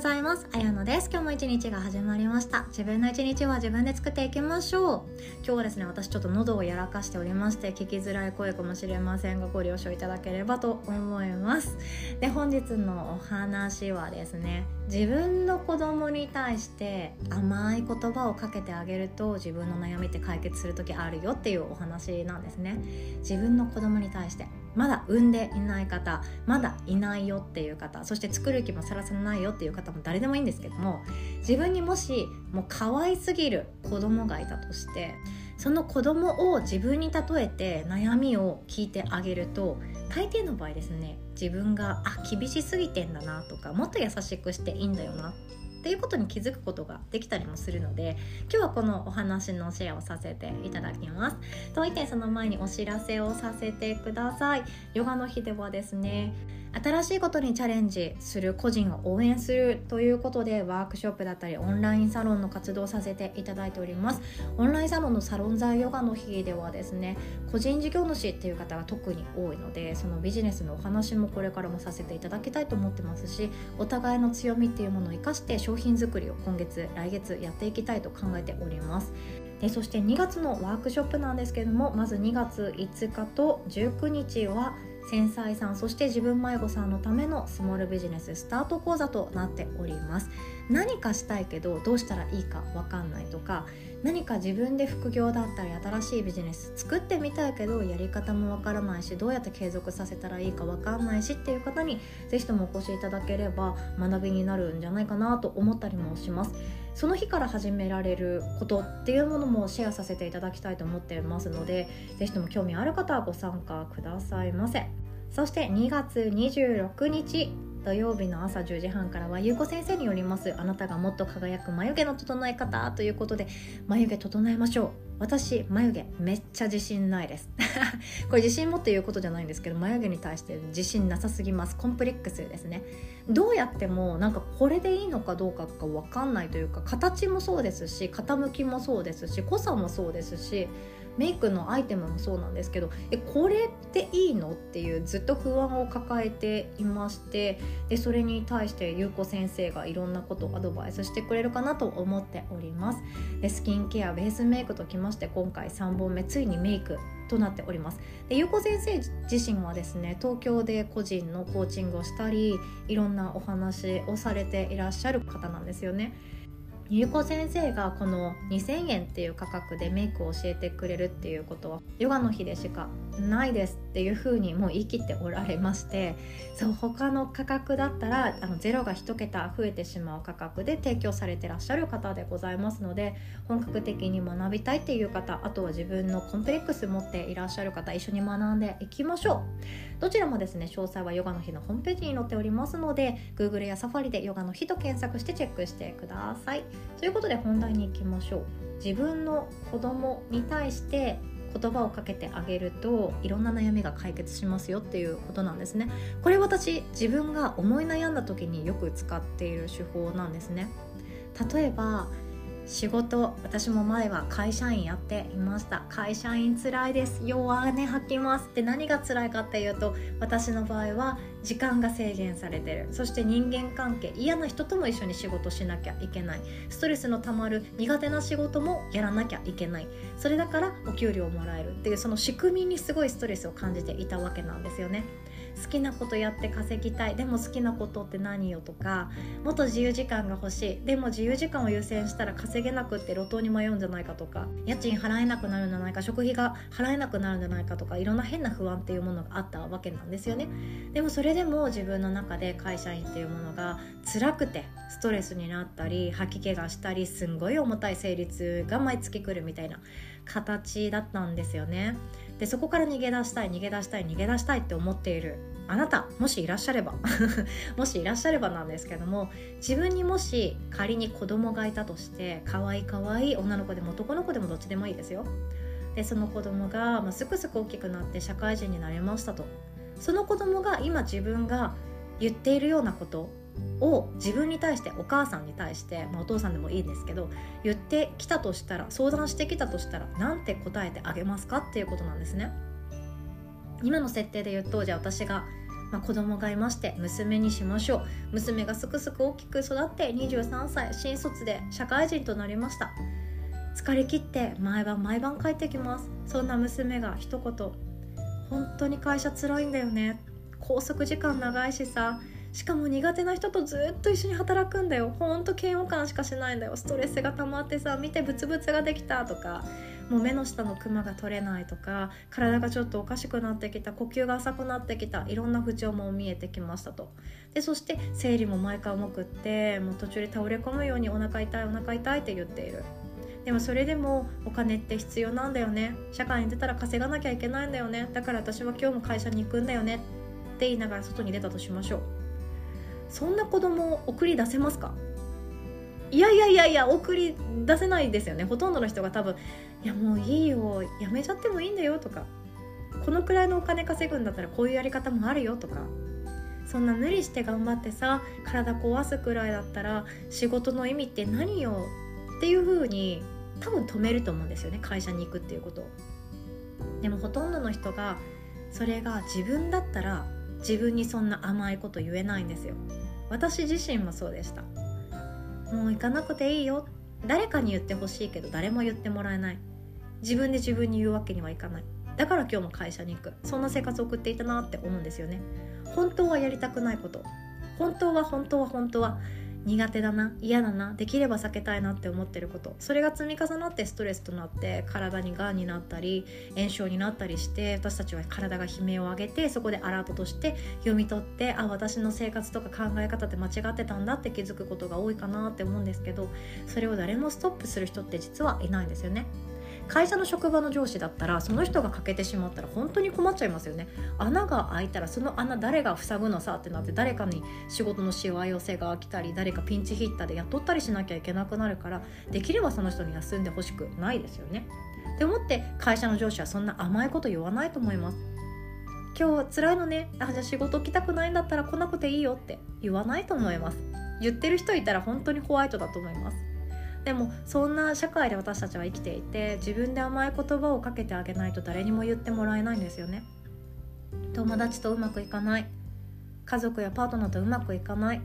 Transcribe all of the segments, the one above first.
ございます。あやのです。今日も一日が始まりました。自分の一日は自分で作っていきましょう。今日はですね私ちょっと喉をやらかしておりまして聞きづらい声かもしれませんがご了承いただければと思います。で本日のお話はですね自分の子供に対して甘い言葉をかけてあげると自分の悩みって解決する時あるよっていうお話なんですね。自分の子供に対してまだ産んでいない方まだいないよっていう方そして作る気もさらさらないよっていう方も誰でもいいんですけども自分にもしもう可愛すぎる子供がいたとしてその子供を自分に例えて悩みを聞いてあげると大抵の場合ですね自分があ厳しすぎてんだなとかもっと優しくしていいんだよなっていうことに気づくことができたりもするので今日はこのお話のシェアをさせていただきます。といてその前にお知らせをさせてください。ヨガの日ではですね新しいことにチャレンジする個人を応援するということでワークショップだったりオンラインサロンの活動させていただいております。オンラインサロンのサロン材ヨガの日ではですね個人事業主っていう方が特に多いのでそのビジネスのお話もこれからもさせていただきたいと思ってますしお互いの強みっていうものを生かして商品作りを今月来月やっていきたいと考えております。でそして2月のワークショップなんですけれどもまず2月5日と19日は繊細さんそして自分迷子さんのためのスモールビジネススタート講座となっております。何かしたいけどどうしたらいいか分かんないとか何か自分で副業だったり新しいビジネス作ってみたいけどやり方もわからないしどうやって継続させたらいいかわかんないしっていう方に是非ともお越しいただければ学びになるんじゃないかなと思ったりもします。その日から始められることっていうものもシェアさせていただきたいと思っていますので是非とも興味ある方はご参加くださいませ。そして2月26日土曜日の朝10時半からはゆうこ先生によりますあなたがもっと輝く眉毛の整え方ということで眉毛整えましょう。私眉毛めっちゃ自信ないです。これ自信持って言うことじゃないんですけど眉毛に対して自信なさすぎます。コンプレックスですね。どうやってもなんかこれでいいのかどうかが分かんないというか形もそうですし傾きもそうですし濃さもそうですしメイクのアイテムもそうなんですけどえこれっていいの？っていうずっと不安を抱えていましてでそれに対して優子先生がいろんなことをアドバイスしてくれるかなと思っております。でスキンケアベースメイクときまして今回3本目ついにメイクとなっております。で優子先生自身はですね東京で個人のコーチングをしたりいろんなお話をされていらっしゃる方なんですよね。ゆうこ先生がこの2000円っていう価格でメイクを教えてくれるっていうことはヨガの日でしかないですっていう風にもう言い切っておられましてそう他の価格だったらあのゼロが1桁増えてしまう価格で提供されてらっしゃる方でございますので本格的に学びたいっていう方あとは自分のコンプレックス持っていらっしゃる方一緒に学んでいきましょう。どちらもですね詳細はヨガの日のホームページに載っておりますので Google や Safari でヨガの日と検索してチェックしてください。ということで本題に行きましょう。自分の子供に対して言葉をかけてあげるといろんな悩みが解決しますよっていうことなんですね。これ私自分が思い悩んだ時によく使っている手法なんですね。例えば仕事私も前は会社員やっていました。会社員つらいです。弱音吐きます。って何が辛いかっていうと私の場合は時間が制限されてる。そして人間関係嫌な人とも一緒に仕事しなきゃいけない。ストレスのたまる苦手な仕事もやらなきゃいけない。それだからお給料をもらえるっていうその仕組みにすごいストレスを感じていたわけなんですよね。好きなことやって稼ぎたい。でも好きなことって何よとかもっと自由時間が欲しい。でも自由時間を優先したら稼げなくって路頭に迷うんじゃないかとか家賃払えなくなるんじゃないか食費が払えなくなるんじゃないかとかいろんな変な不安っていうものがあったわけなんですよね。でもそれれでも自分の中で会社員っていうものが辛くてストレスになったり吐き気がしたりすんごい重たい生理痛が毎月来るみたいな形だったんですよね。でそこから逃げ出したい逃げ出したい逃げ出したいって思っているあなたもしいらっしゃれば。もしいらっしゃればなんですけども自分にもし仮に子供がいたとして可愛い可愛い女の子でも男の子でもどっちでもいいですよ。でその子供が、まあ、すくすく大きくなって社会人になれましたと。その子供が今自分が言っているようなことを自分に対してお母さんに対して、まあ、お父さんでもいいんですけど言ってきたとしたら相談してきたとしたらなんて答えてあげますかっていうことなんですね。今の設定で言うとじゃあ私がまあ、子供がいまして娘にしましょう。娘がすくすく大きく育って23歳新卒で社会人となりました。疲れ切って毎晩毎晩帰ってきます。そんな娘が一言「本当に会社つらいんだよね。拘束時間長いしさ。しかも苦手な人とずっと一緒に働くんだよ。ほんと嫌悪感しかしないんだよ。ストレスが溜まってさ見てブツブツができたとか。もう目の下のクマが取れないとか。体がちょっとおかしくなってきた。呼吸が浅くなってきた。いろんな不調も見えてきましたと。でそして生理も毎回重くってもう途中で倒れ込むようにお腹痛いお腹痛いって言っている。でもそれでもお金って必要なんだよね。社会に出たら稼がなきゃいけないんだよね。だから私は今日も会社に行くんだよね。って言いながら外に出たとしましょう。そんな子供を送り出せますか？いやいやいやいや送り出せないですよね。ほとんどの人が多分いやもういいよやめちゃってもいいんだよとか。このくらいのお金稼ぐんだったらこういうやり方もあるよとか。そんな無理して頑張ってさ体壊すくらいだったら仕事の意味って何よ？っていう風に多分止めると思うんですよね会社に行くっていうことを。でもほとんどの人がそれが自分だったら自分にそんな甘いこと言えないんですよ。私自身もそうでした。もう行かなくていいよ。誰かに言ってほしいけど誰も言ってもらえない。自分で自分に言うわけにはいかない。だから今日も会社に行く。そんな生活を送っていたなって思うんですよね。本当はやりたくないこと。本当は本当は本当は苦手だな嫌だなできれば避けたいなって思ってることそれが積み重なってストレスとなって体にがんになったり炎症になったりして私たちは体が悲鳴を上げてそこでアラートとして読み取ってあ私の生活とか考え方って間違ってたんだって気づくことが多いかなって思うんですけどそれを誰もストップする人って実はいないんですよね。会社の職場の上司だったらその人が欠けてしまったら本当に困っちゃいますよね。穴が開いたらその穴誰が塞ぐのさってなって誰かに仕事のしわ寄せが来たり誰かピンチヒッターで雇ったりしなきゃいけなくなるからできればその人に休んでほしくないですよね。って思って会社の上司はそんな甘いこと言わないと思います。今日辛いのね。あじゃあ仕事来たくないんだったら来なくていいよって言わないと思います。言ってる人いたら本当にホワイトだと思います。でもそんな社会で私たちは生きていて自分で甘い言葉をかけてあげないと誰にも言ってもらえないんですよね。友達とうまくいかない。家族やパートナーとうまくいかない。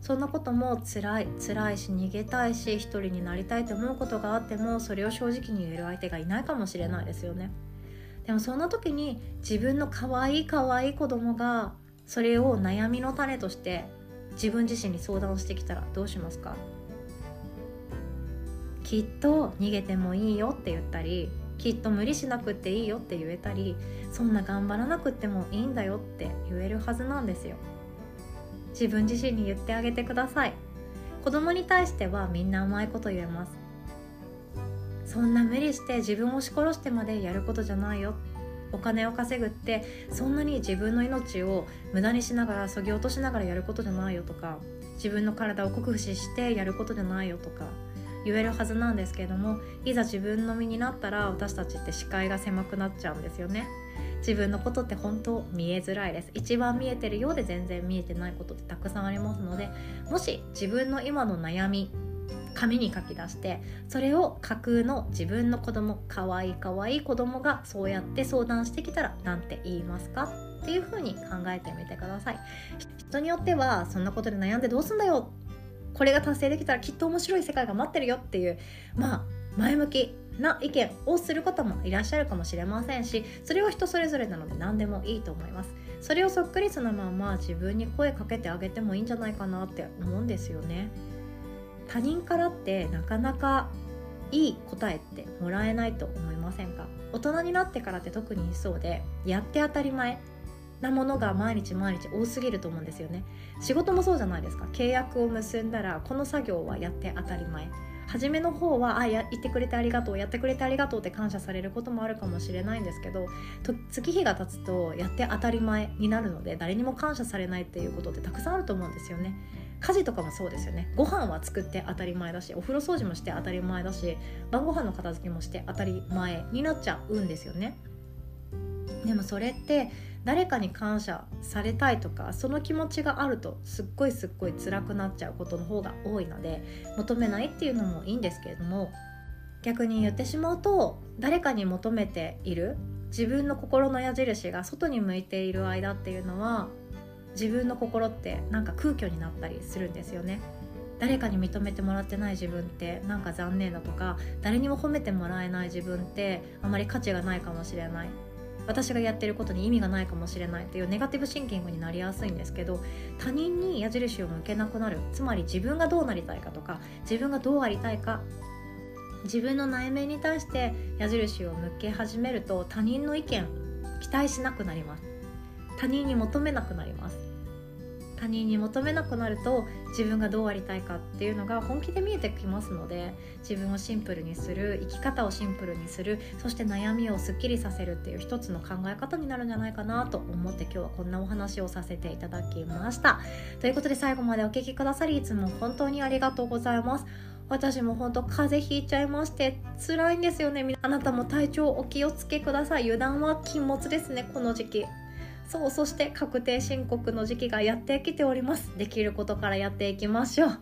そんなことも辛い。辛いし逃げたいし一人になりたいと思うことがあってもそれを正直に言える相手がいないかもしれないですよね。でもそんな時に自分の可愛い可愛い子供がそれを悩みの種として自分自身に相談してきたらどうしますか？きっと逃げてもいいよって言ったりきっと無理しなくていいよって言えたりそんな頑張らなくてもいいんだよって言えるはずなんですよ。自分自身に言ってあげてください。子供に対してはみんな甘いこと言えます。そんな無理して自分を押し殺してまでやることじゃないよ。お金を稼ぐってそんなに自分の命を無駄にしながらそぎ落としながらやることじゃないよとか自分の体を酷使してやることじゃないよとか言えるはずなんですけれどもいざ自分の身になったら私たちって視界が狭くなっちゃうんですよね。自分のことって本当見えづらいです。一番見えてるようで全然見えてないことってたくさんありますのでもし自分の今の悩み紙に書き出してそれを架空の自分の子供かわいいかわいい子供がそうやって相談してきたら何て言いますか？っていう風に考えてみてください。人によってはそんなことで悩んでどうすんだよこれが達成できたらきっと面白い世界が待ってるよっていうまあ前向きな意見をする方もいらっしゃるかもしれませんしそれは人それぞれなので何でもいいと思います。それをそっくりそのまま自分に声かけてあげてもいいんじゃないかなって思うんですよね。他人からってなかなかいい答えってもらえないと思いませんか？大人になってからって特にそうでやって当たり前。なものが毎日毎日多すぎると思うんですよね。仕事もそうじゃないですか。契約を結んだらこの作業はやって当たり前。初めの方はあや言ってくれてありがとうやってくれてありがとうって感謝されることもあるかもしれないんですけど月日が経つとやって当たり前になるので誰にも感謝されないっていうことってたくさんあると思うんですよね。家事とかもそうですよね。ご飯は作って当たり前だしお風呂掃除もして当たり前だし晩ご飯の片付けもして当たり前になっちゃうんですよね。でもそれって誰かに感謝されたいとかその気持ちがあるとすっごいすっごい辛くなっちゃうことの方が多いので求めないっていうのもいいんですけれども逆に言ってしまうと誰かに求めている自分の心の矢印が外に向いている間っていうのは自分の心ってなんか空虚になったりするんですよね。誰かに認めてもらってない自分ってなんか残念だとか誰にも褒めてもらえない自分ってあまり価値がないかもしれない。私がやってることに意味がないかもしれないというネガティブシンキングになりやすいんですけど他人に矢印を向けなくなるつまり自分がどうなりたいかとか自分がどうありたいか自分の内面に対して矢印を向け始めると他人の意見期待しなくなります。他人に求めなくなります。他人に求めなくなると自分がどうありたいかっていうのが本気で見えてきますので自分をシンプルにする生き方をシンプルにするそして悩みをすっきりさせるっていう一つの考え方になるんじゃないかなと思って今日はこんなお話をさせていただきました。ということで最後までお聴きくださりいつも本当にありがとうございます。私も本当風邪ひいちゃいまして辛いんですよね。あなたも体調お気をつけください。油断は禁物ですねこの時期。そうそして確定申告の時期がやってきております。できることからやっていきましょう。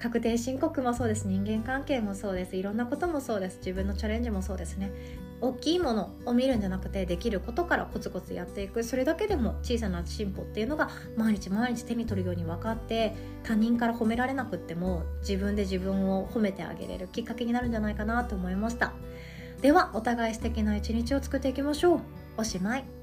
確定申告もそうです。人間関係もそうです。いろんなこともそうです。自分のチャレンジもそうですね。大きいものを見るんじゃなくてできることからコツコツやっていく。それだけでも小さな進歩っていうのが毎日毎日手に取るように分かって他人から褒められなくっても自分で自分を褒めてあげれるきっかけになるんじゃないかなと思いました。ではお互い素敵な一日を作っていきましょう。おしまい。